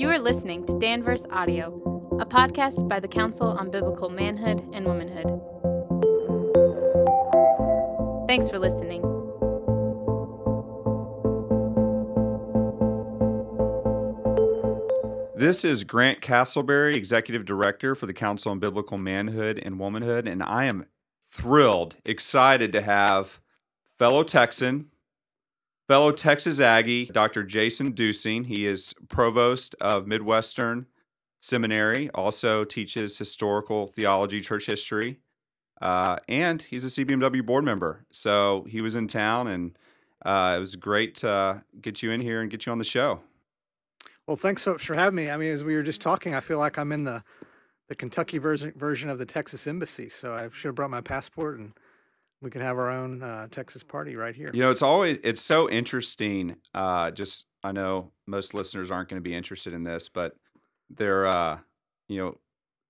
You are listening to Danvers Audio, a podcast by the Council on Biblical Manhood and Womanhood. Thanks for listening. This is Grant Castleberry, Executive Director for the Council on Biblical Manhood and Womanhood, and I am thrilled, excited to have fellow Texan, fellow Texas Aggie, Dr. Jason Duesing. He is provost of Midwestern Seminary, also teaches historical theology, church history, uh, and he's a CBMW board member. So he was in town, and uh, it was great to get you in here and get you on the show. Well, thanks so much for having me. I mean, as we were just talking, I feel like I'm in the the Kentucky version version of the Texas Embassy. So I should have brought my passport, and we could have our own uh, Texas party right here. You know, it's always it's so interesting. Uh, just I know most listeners aren't going to be interested in this, but they're uh, you know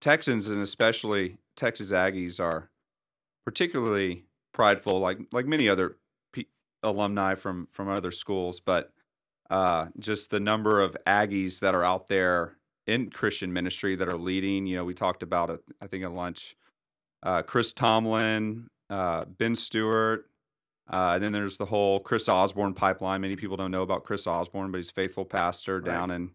Texans and especially Texas Aggies are particularly prideful, like like many other alumni from from other schools, but uh, just the number of Aggies that are out there in Christian ministry that are leading. You know, we talked about it, I think at lunch. Uh, Chris Tomlin, uh, Ben Stewart, uh, and then there's the whole Chris Osborne pipeline. Many people don't know about Chris Osborne, but he's a faithful pastor Right. down in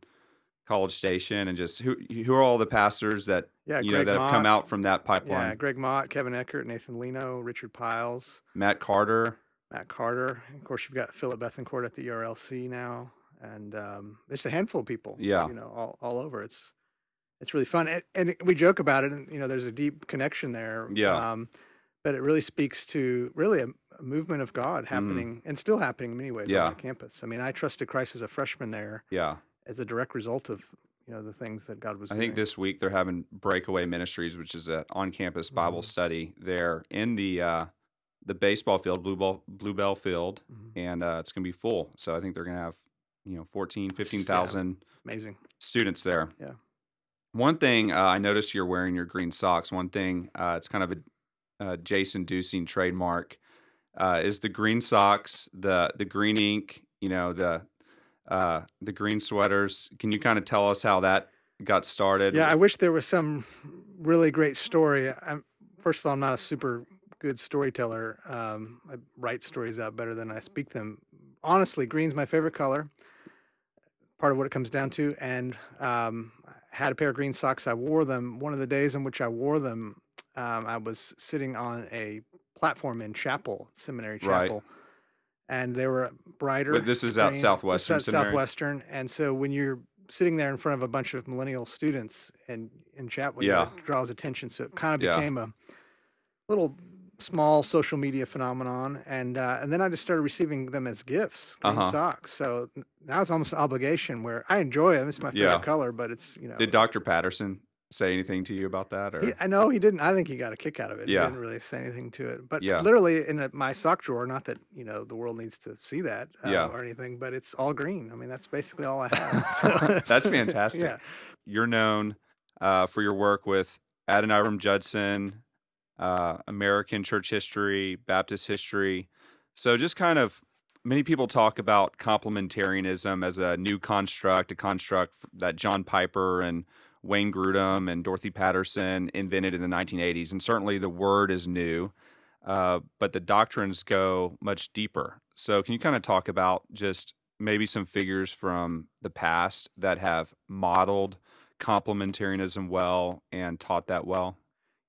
College Station, and just who who are all the pastors that Yeah, you know Greg that have come out from that pipeline? Yeah, Greg Mott, Kevin Eckert, Nathan Lino, Richard Piles, Matt Carter. Matt Carter. Of course, you've got Phillip Bethancourt at the ERLC now, and um, it's a handful of people. Yeah. you know, all, all over. It's it's really fun, and, and we joke about it, and you know, there's a deep connection there. Yeah. Um, but it really speaks to really a, a movement of God Mm. happening and still happening in many ways Yeah. on that campus. I mean, I trusted Christ as a freshman there Yeah, as a direct result of you know the things that God was I doing. think this week they're having Breakaway Ministries, which is an on-campus Bible Mhm. study there in the uh, the baseball field, Blue Ball Bluebell Field, Mhm. and uh, it's going to be full. So I think they're going to have you know 14, 15,000 amazing. students there. Yeah. One thing uh, I noticed you're wearing your green socks. One thing uh, it's kind of a uh, Jason Duesing trademark uh, is the green socks, the the green ink. You know the uh, the green sweaters. Can you kind of tell us how that got started? Yeah, I wish there was some really great story. I'm first of all, I'm not a super good storyteller. Um, I write stories out better than I speak them. Honestly, green's my favorite color. Part of what it comes down to, and um, I had a pair of green socks. I wore them. One of the days in which I wore them, um, I was sitting on a platform in chapel, seminary Right. chapel, and they were brighter. But this is out green. Southwestern is Seminary? Southwestern, and so when you're sitting there in front of a bunch of millennial students and in chapel, Yeah. it draws attention. So it kind of Yeah. became a little small social media phenomenon, and uh, and then I just started receiving them as gifts, green Uh-huh. socks. So now it's almost an obligation where I enjoy them. It's my favorite Yeah. color, but it's you know. Did Dr. Patterson say anything to you about that? Or He, I know he didn't. I think he got a kick out of it. Yeah. He didn't really say anything to it. But Yeah. literally in a, my sock drawer, not that you know the world needs to see that uh, Yeah. or anything, but it's all green. I mean, that's basically all I have. So That's fantastic. Yeah. you're known uh, for your work with Adoniram Judson, uh, American church history, Baptist history. So just kind of many people talk about complementarianism as a new construct, a construct that John Piper and Wayne Grudem and Dorothy Patterson invented in the 1980s. And certainly the word is new, uh, but the doctrines go much deeper. So can you kind of talk about just maybe some figures from the past that have modeled complementarianism well and taught that well?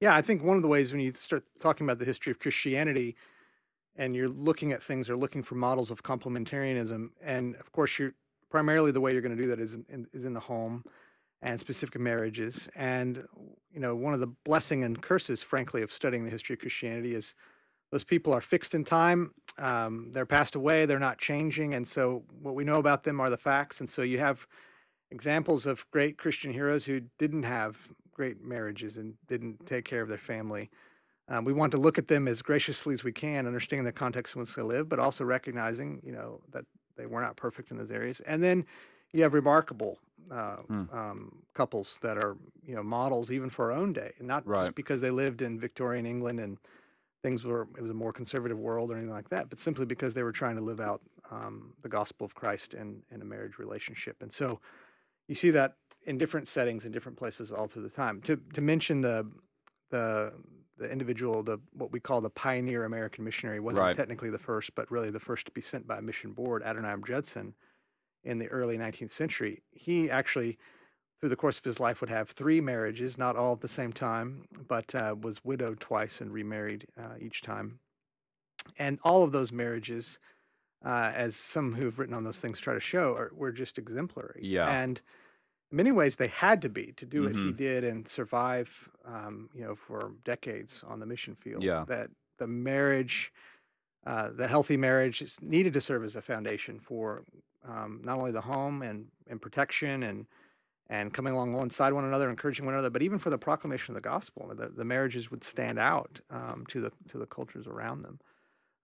Yeah, I think one of the ways when you start talking about the history of Christianity and you're looking at things or looking for models of complementarianism, and of course, you're primarily the way you're going to do that is in, is in the home and specific marriages. And you know, one of the blessing and curses, frankly, of studying the history of Christianity is those people are fixed in time. Um, they're passed away. They're not changing, and so what we know about them are the facts. And so you have examples of great Christian heroes who didn't have great marriages and didn't take care of their family. Um, we want to look at them as graciously as we can, understanding the context in which they live, but also recognizing, you know, that they were not perfect in those areas. And then you have remarkable uh, Hmm. um, couples that are, you know, models even for our own day, and not Right. just because they lived in Victorian England and things were it was a more conservative world or anything like that, but simply because they were trying to live out um, the gospel of Christ in in a marriage relationship. And so, you see that in different settings in different places all through the time. To to mention the the the individual, the what we call the pioneer American missionary, wasn't Right. technically the first, but really the first to be sent by a mission board, Adoniram Judson, in the early 19th century. He actually, through the course of his life, would have three marriages, not all at the same time, but uh, was widowed twice and remarried uh, each time. And all of those marriages, uh, as some who've written on those things try to show, are, were just exemplary. Yeah. And in many ways, they had to be to do what he Mhm. did and survive, um, you know, for decades on the mission field. Yeah. That the marriage, uh, the healthy marriage, is needed to serve as a foundation for um, not only the home and and protection and and coming along alongside one another, encouraging one another, but even for the proclamation of the gospel. The, the marriages would stand out um, to the to the cultures around them.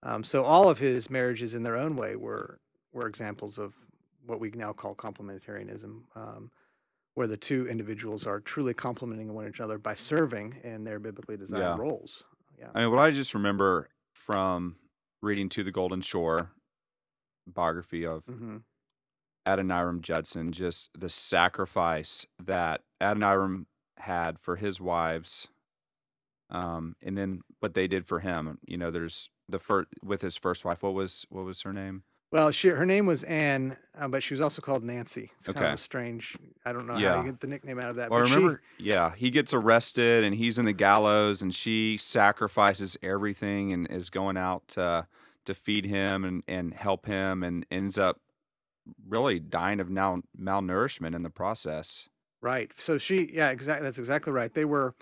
Um, so all of his marriages, in their own way, were were examples of what we now call complementarianism, um, where the two individuals are truly complementing one another by serving in their biblically designed Yeah. roles. Yeah. I mean, what I just remember from reading To the Golden Shore biography of hmm Adoniram Judson, just the sacrifice that Adoniram had for his wives, um, and then what they did for him. You know, there's the first with his first wife. What was what was her name? Well, she her name was Anne, uh, but she was also called Nancy. It's kind of strange. I don't know how Yeah. you get the nickname out of that. Well, but she- yeah, he gets arrested and he's in the gallows, and she sacrifices everything and is going out to to feed him and and help him, and ends up really dying of now malnourishment in the process. Right. So she, yeah, exactly. That's exactly right. They were,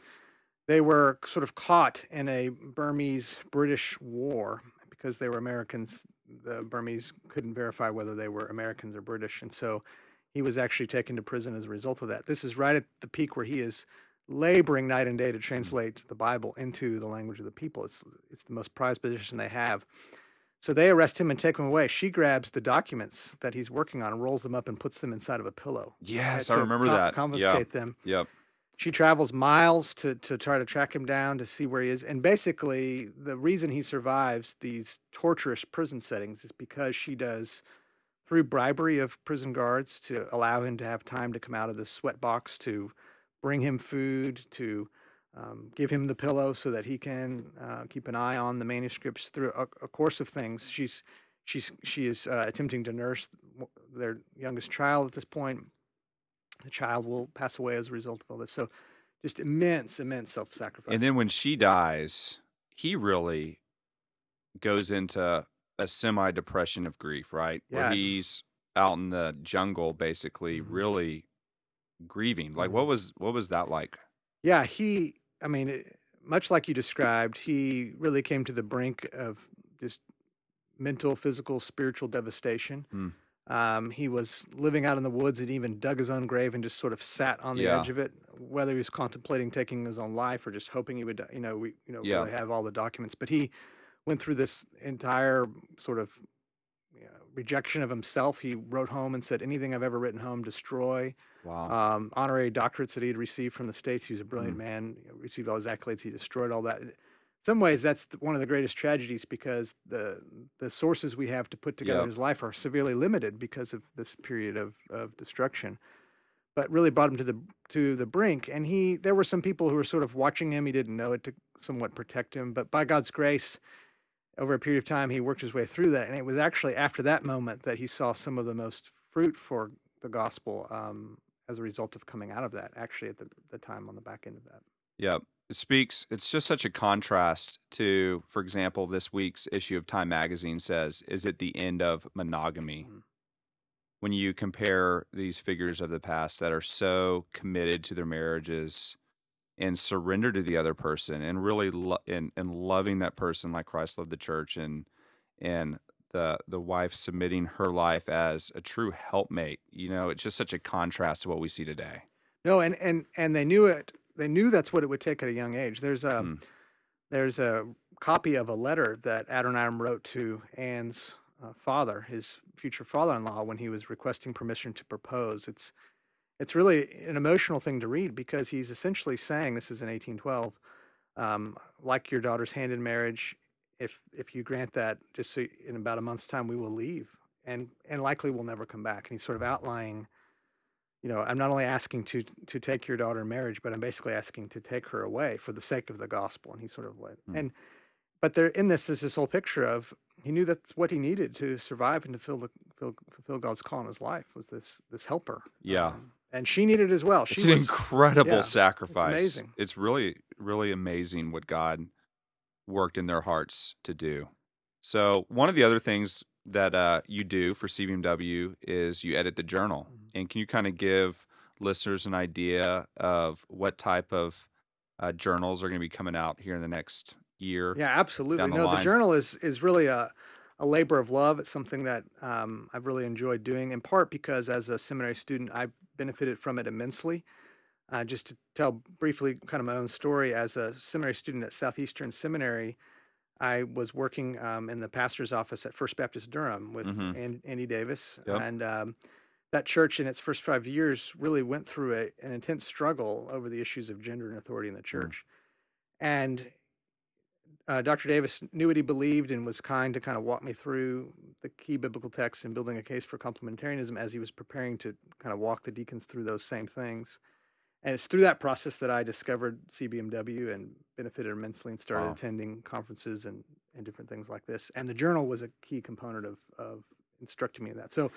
they were sort of caught in a Burmese British war because they were Americans. The Burmese couldn't verify whether they were Americans or British, and so he was actually taken to prison as a result of that. This is right at the peak where he is laboring night and day to translate the Bible into the language of the people. It's it's the most prized position they have. So they arrest him and take him away. She grabs the documents that he's working on and rolls them up and puts them inside of a pillow Yes, I remember that. Confiscate them. Yeah, yep. She travels miles to to try to track him down to see where he is. And basically, the reason he survives these torturous prison settings is because she does through bribery of prison guards to allow him to have time to come out of the sweat box to bring him food to um, give him the pillow so that he can uh, keep an eye on the manuscripts through a, a course of things. She's she's she is uh, attempting to nurse their youngest child at this point. The child will pass away as a result of all this. So, just immense, immense self-sacrifice. And then when she dies, he really goes into a semi depression of grief, right? Yeah. Where he's out in the jungle basically Mhm. really grieving. Like what Mhm. was what was that like? Yeah, he, I mean, it, much like you described, he really came to the brink of just mental, physical, spiritual devastation. Hmm. Um, he was living out in the woods and even dug his own grave and just sort of sat on the Yeah. edge of it, whether he was contemplating taking his own life or just hoping he would, you know, we, you know, Yeah. really have all the documents. But he went through this entire sort of you know, rejection of himself. He wrote home and said, "Anything I've ever written home, destroy." Wow. um, honorary doctorates that he had received from the states. He was a brilliant Mm. man. know, received all his accolades. He destroyed all that. In some ways, that's one of the greatest tragedies because the the sources we have to put together his life are severely limited because of this period of of destruction. But really brought him to the to the brink. And he there were some people who were sort of watching him. He didn't know it to somewhat protect him. But by God's grace. Over a period of time, he worked his way through that, and it was actually after that moment that he saw some of the most fruit for the gospel um, as a result of coming out of that. Actually, at the, the time on the back end of that. Yeah, speaks. It's just such a contrast to, for example, this week's issue of Time Magazine says, "Is it the end of monogamy?" Mhm. When you compare these figures of the past that are so committed to their marriages and surrender to the other person, and really lo- and and loving that person like Christ loved the church, and and the the wife submitting her life as a true helpmate. You know, it's just such a contrast to what we see today. No, and and and they knew it. They knew that's what it would take at a young age. There's a Hmm. there's a copy of a letter that Adoniram wrote to Anne's uh, father, his future father-in-law, when he was requesting permission to propose. It's it's really an emotional thing to read because he's essentially saying this is in 1812, um, like your daughter's hand in marriage. If if you grant that, just so in about a month's time we will leave, and and likely we'll never come back. And he's sort of outlining you know, I'm not only asking to to take your daughter in marriage, but I'm basically asking to take her away for the sake of the gospel. And he sort of led. Hmm. And but there in this is this whole picture of he knew that's what he needed to survive and to fill the fill, fulfill God's call in his life was this this helper. Yeah. Um, and she needed it as well. It's an was incredible yeah, sacrifice. amazing. It's really, really amazing what God worked in their hearts to do. So one of the other things that uh, you do for CBMW is you edit the journal. Mhm. And can you kind of give listeners an idea of what type of uh, journals are going to be coming out here in the next year? Yeah, absolutely. the no, the journal is is really a a labor of love. It's something that um, I've really enjoyed doing, in part because as a seminary student, I benefited from it immensely. Uh, just to tell briefly, kind of my own story, as a seminary student at Southeastern Seminary, I was working um, in the pastor's office at First Baptist Durham with Mhm. An- Andy Davis, Yep. and um, that church in its first five years really went through a, an intense struggle over the issues of gender and authority in the church. And uh, Dr. Davis knew what he believed and was kind to kind of walk me through the key biblical texts and building a case for complementarianism as he was preparing to kind of walk the deacons through those same things. And it's through that process that I discovered CBMW and benefited immensely and started Wow. attending conferences and, and different things like this. And the journal was a key component of, of instructing me in that. So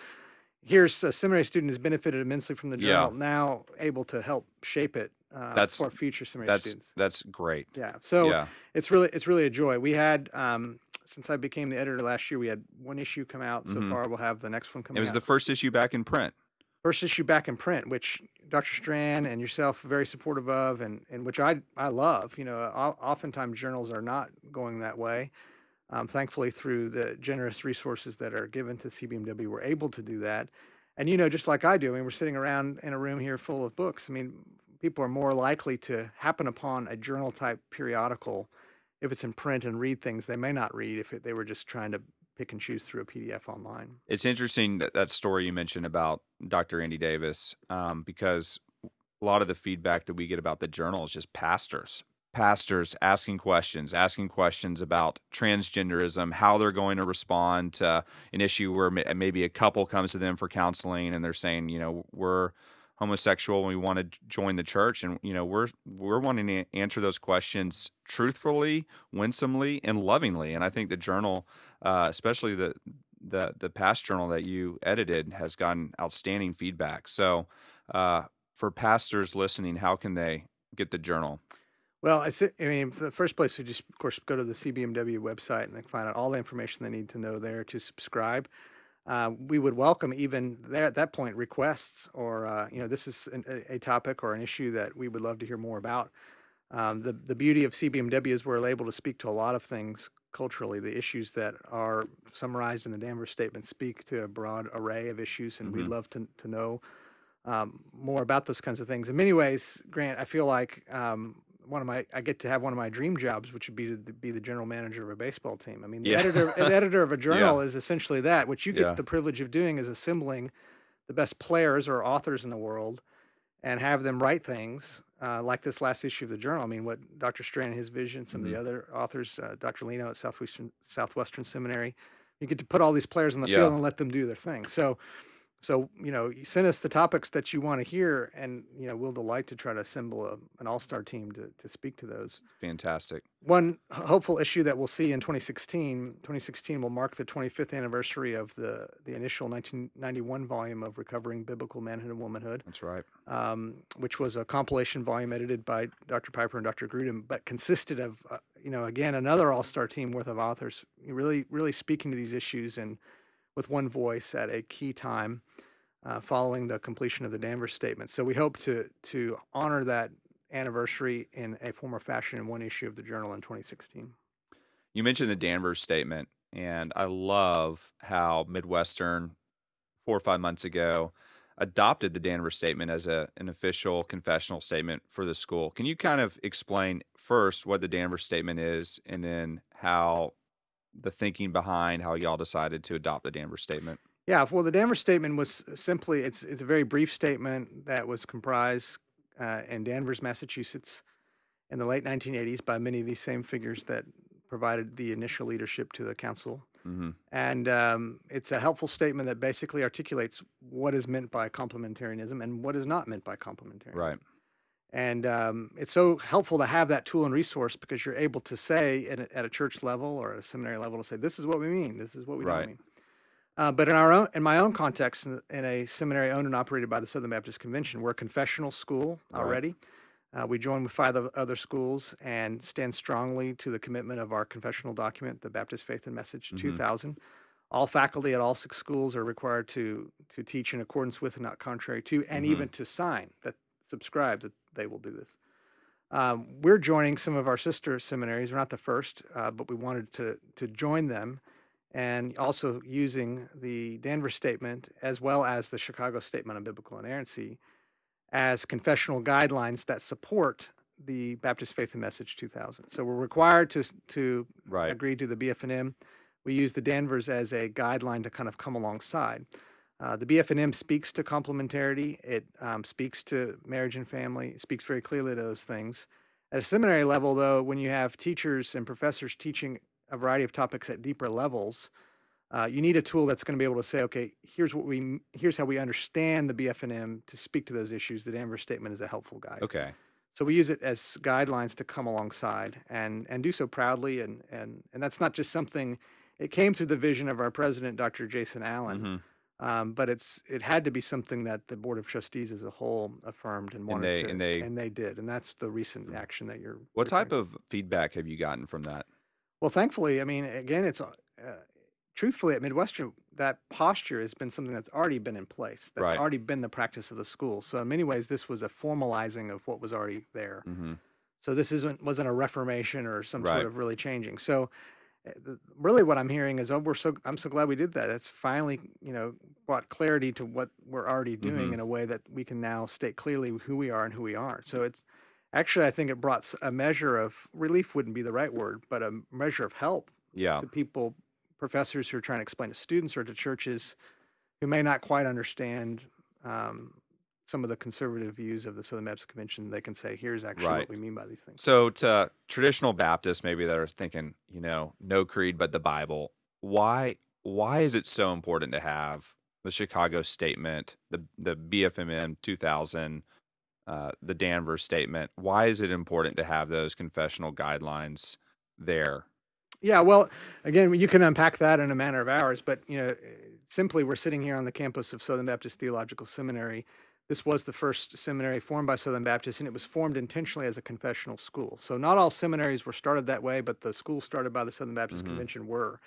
here's a seminary student who's benefited immensely from the Yeah. journal, now able to help shape it uh, That's- for future seminary That's students. that's great. Yeah. So yeah. it's really it's really a joy. We had um, since I became the editor last year, we had one issue come out so Mhm. far. We'll have the next one come. Out. It was out. the first issue back in print. First issue back in print, which Dr. Strachan and yourself are very supportive of, and and which I I love. You know, oftentimes journals are not going that way. Um, thankfully, through the generous resources that are given to CBMW, we're able to do that. And you know, just like I do, I mean, we're sitting around in a room here full of books. I mean, people are more likely to happen upon a journal type periodical if it's in print and read things they may not read if it, they were just trying to pick and choose through a PDF online. It's interesting that that story you mentioned about Dr. Andy Davis, um, because a lot of the feedback that we get about the journal is just pastors, pastors asking questions, asking questions about transgenderism, how they're going to respond to an issue where maybe a couple comes to them for counseling and they're saying, you know, we're homosexual and we want to join the church and you know we're we're wanting to answer those questions truthfully winsomely and lovingly and i think the journal uh, especially the the the past journal that you edited has gotten outstanding feedback. So, uh, for pastors listening, how can they get the journal? Well, I, I mean, the first place we just, of course, go to the CBMW website and they find out all the information they need to know there to subscribe. Uh, we would welcome even there at that point requests or uh, you know this is an, a, topic or an issue that we would love to hear more about. Um, the the beauty of CBMW is we're able to speak to a lot of things culturally. The issues that are summarized in the Danvers statement speak to a broad array of issues, and we'd Mhm. love to to know um, more about those kinds of things. In many ways, Grant, I feel like um, one of my I get to have one of my dream jobs, which would be to be the general manager of a baseball team. I mean, the Yeah. editor an editor of a journal is essentially that. What you get Yeah. the privilege of doing is assembling the best players or authors in the world and have them write things uh, like this last issue of the journal. I mean, what Dr. Strachan, and his vision, some of the other authors, uh, Dr. Leno at Southwestern Southwestern Seminary, you get to put all these players on the Yeah. field and let them do their thing. So, so you know, you send us the topics that you want to hear, and you know, we'll delight to try to assemble a, an all-star team to to speak to those. Fantastic. One hopeful issue that we'll see in 2016, 2016 will mark the 25th anniversary of the the initial 1991 volume of Recovering Biblical Manhood and Womanhood That's right. um, which was a compilation volume edited by Dr. Piper and Dr. Grudem, but consisted of, uh, you know, again another all-star team worth of authors, really, really speaking to these issues and with one voice at a key time uh, following the completion of the Danvers Statement. So we hope to to honor that anniversary in a form or fashion in one issue of the journal in 2016. You mentioned the Danvers statement, and I love how Midwestern four or five months ago adopted the Danvers statement as a an official confessional statement for the school. Can you kind of explain first what the Danvers statement is, and then how the thinking behind how y'all decided to adopt the Danvers statement? Yeah, well, the Danvers statement was simply it's it's a very brief statement that was comprised uh, in Danvers, Massachusetts, in the late 1980s by many of these same figures that provided the initial leadership to the council. hmm And um, it's a helpful statement that basically articulates what is meant by complementarianism and what is not meant by complementarianism. Right. And um, it's so helpful to have that tool and resource because you're able to say at a, at a church level or at a seminary level to say, this is what we mean, this is what we Right. don't mean. Uh, but in our own, in my own context, in, in a seminary owned and operated by the Southern Baptist Convention, we're a confessional school Right. already. Uh, we join with five other schools and stand strongly to the commitment of our confessional document, the Baptist Faith and Message Mhm. 2000. All faculty at all six schools are required to to teach in accordance with and not contrary to, and Mhm. even to sign that subscribe that they will do this. Um, we're joining some of our sister seminaries. We're not the first, uh, but we wanted to to join them, and also using the Danvers Statement as well as the Chicago Statement on Biblical Inerrancy as confessional guidelines that support the Baptist Faith and Message 2000. So we're required to to Right. agreed to the BFNM. We use the Danvers as a guideline to kind of come alongside. Uh, the BFNM speaks to complementarity. It um, speaks to marriage and family. It speaks very clearly to those things. At a seminary level, though, when you have teachers and professors teaching a variety of topics at deeper levels, uh, you need a tool that's going to be able to say, okay, here's what we, here's how we understand the BFNM to speak to those issues. The Danvers statement is a helpful guide. Okay. So we use it as guidelines to come alongside and and do so proudly and and and that's not just something. It came through the vision of our president, Dr. Jason Allen, hmm um, but it's it had to be something that the board of trustees as a whole affirmed and And wanted they- to, and they- and they did, and that's the recent action that you're. What referring type of feedback have you gotten from that? Well, thankfully, I mean, again, it's uh, truthfully at Midwestern that posture has been something that's already been in place. That's Right. already been the practice of the school. So in many ways, this was a formalizing of what was already there. Mm-hmm. So this isn't wasn't a reformation or some Right. sort of really changing. So uh, really what I'm hearing is oh we're so I'm so glad we did that. It's finally, you know, brought clarity to what we're already doing Mhm. in a way that we can now state clearly who we are and who we aren't. So it's actually I think it brought a measure of relief wouldn't be the right word, but a measure of help Yeah. to people professors who are trying to explain to students or to churches who may not quite understand um, some of the conservative views of the Southern Baptist Convention, they can say, here's actually Right. what we mean by these things. So to traditional Baptists, maybe that are thinking, you know, no creed but the Bible. Why why is it so important to have the Chicago Statement, the the BFMN 2000, uh, the Danvers Statement? Why is it important to have those confessional guidelines there? Yeah, well, again, you can unpack that in a matter of hours, but you know, simply we're sitting here on the campus of Southern Baptist Theological Seminary. This was the first seminary formed by Southern Baptists, and it was formed intentionally as a confessional school. So not all seminaries were started that way, but the schools started by the Southern Baptist Mhm. Convention were.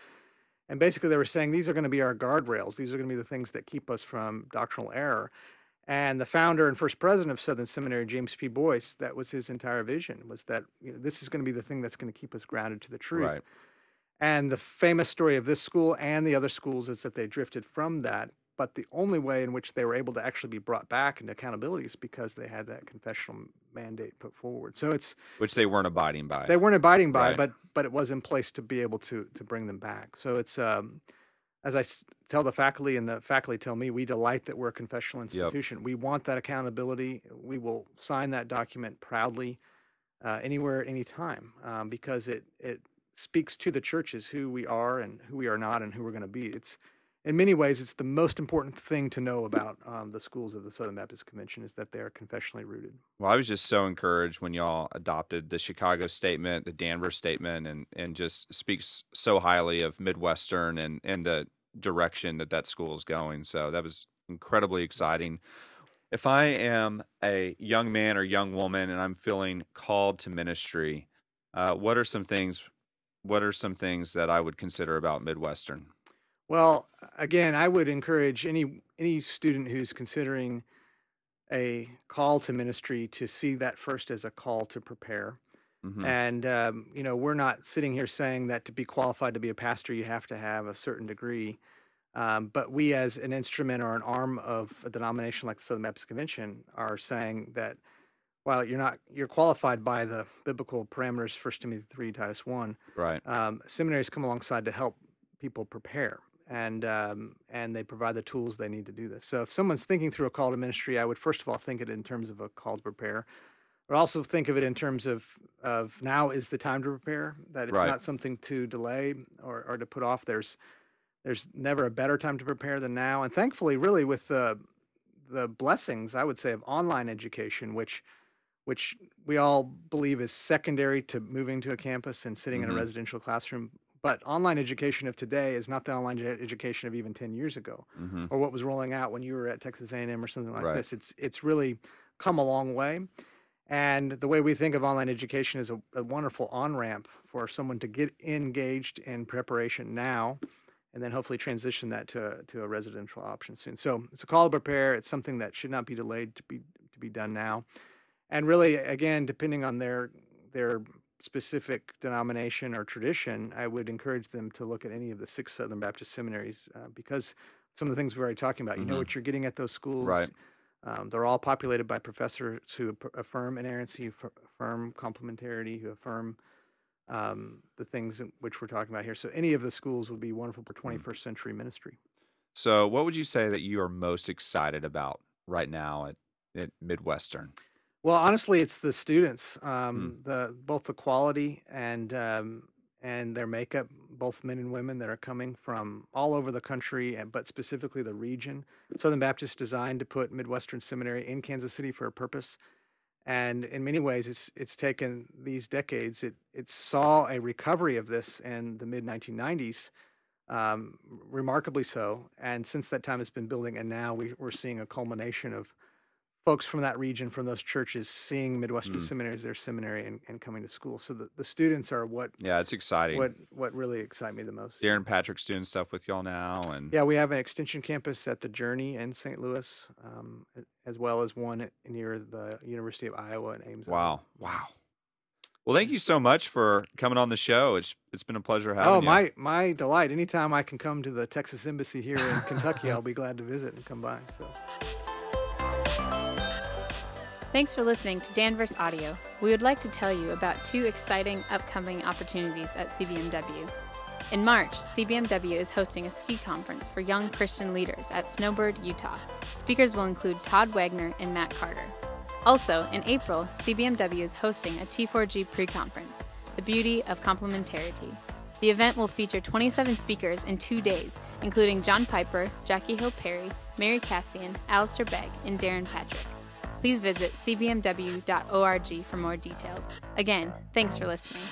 And basically, they were saying these are going to be our guardrails. These are going to be the things that keep us from doctrinal error. And the founder and first president of Southern Seminary, James P. Boyce, that was his entire vision: was that you know, this is going to be the thing that's going to keep us grounded to the truth. Right. And the famous story of this school and the other schools is that they drifted from that. But the only way in which they were able to actually be brought back into accountability is because they had that confessional mandate put forward. So it's Which they weren't abiding by. they weren't abiding by, Right. but but it was in place to be able to to bring them back. So it's um, as I s- tell the faculty and the faculty tell me, we delight that we're a confessional institution. We want that accountability. We will sign that document proudly, uh, anywhere, anytime, um, because it it speaks to the churches who we are and who we are not and who we're going to be. It's in many ways, it's the most important thing to know about um, the schools of the Southern Baptist Convention is that they are confessionally rooted. Well, I was just so encouraged when y'all adopted the Chicago statement, the Danvers statement, and and just speaks so highly of Midwestern and and the direction that that school is going. So that was incredibly exciting. If I am a young man or young woman and I'm feeling called to ministry, uh, what are some things? What are some things that I would consider about Midwestern? Well, again, I would encourage any any student who's considering a call to ministry to see that first as a call to prepare. Hmm And um, you know, we're not sitting here saying that to be qualified to be a pastor, you have to have a certain degree. Um, but we, as an instrument or an arm of a denomination like the Southern Baptist Convention, are saying that while you're not you're qualified by the biblical parameters, First Timothy three, Titus one, Right. um, seminaries come alongside to help people prepare and um, and they provide the tools they need to do this so if someone's thinking through a call to ministry i would first of all think it in terms of a call to prepare but also think of it in terms of of now is the time to prepare. That it's Right. not something to delay or, or to put off. There's there's never a better time to prepare than now. And thankfully, really, with the the blessings, I would say, of online education, which which we all believe is secondary to moving to a campus and sitting in Mhm. a residential classroom. But online education of today is not the online ed- education of even 10 years ago hmm or what was rolling out when you were at Texas A&M or something like Right. this. It's it's really come a long way. And the way we think of online education is a, a wonderful on ramp for someone to get engaged in preparation now, and then hopefully transition that to to a residential option soon. So it's a call to prepare. It's something that should not be delayed to be to be done now. And really, again, depending on their their specific denomination or tradition, I would encourage them to look at any of the six Southern Baptist seminaries uh, because some of the things we're already talking about. You know Mhm. what you're getting at those schools. Right. Um, they're all populated by professors who affirm inerrancy, who affirm complementarity, who affirm um, the things in which we're talking about here. So any of the schools would be wonderful for 21st century ministry. So, what would you say that you are most excited about right now at, at Midwestern? Well, honestly, it's the students, um, the both the quality and um, and their makeup, both men and women that are coming from all over the country, but specifically the region. Southern Baptist designed to put Midwestern Seminary in Kansas City for a purpose, and in many ways, it's it's taken these decades. It it saw a recovery of this in the mid 1990s, um, remarkably so, and since that time, it's been building, and now we, we're seeing a culmination of folks from that region, from those churches, seeing Midwestern Mm. Seminary as their seminary and, and coming to school. So the, the students are what Yeah, it's exciting. what what really excite me the most. Darren Patrick's doing stuff with y'all now, and Yeah, we have an extension campus at the Journey in St. Louis, um, as well as one near the University of Iowa in Ames. Wow, wow. Well, thank you so much for coming on the show. It's it's been a pleasure having Oh, you. my my delight! Anytime I can come to the Texas Embassy here in Kentucky, I'll be glad to visit and come by. So. Thanks for listening to Danvers Audio. We would like to tell you about two exciting upcoming opportunities at CBMW. In March, CBMW is hosting a ski conference for young Christian leaders at Snowbird, Utah. Speakers will include Todd Wagner and Matt Carter. Also, in April, CBMW is hosting a T4G pre conference, The Beauty of Complementarity. The event will feature 27 speakers in two days, including John Piper, Jackie Hill Perry, Mary Kassian, Alistair Begg, and Darren Patrick. Please visit cbmw.org for more details. Again, thanks for listening.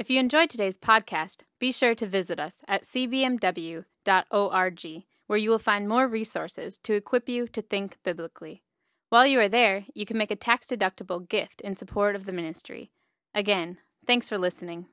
If you enjoyed today's podcast, be sure to visit us at cbmw.org, where you will find more resources to equip you to think biblically. While you are there, you can make a tax deductible gift in support of the ministry. Again, thanks for listening.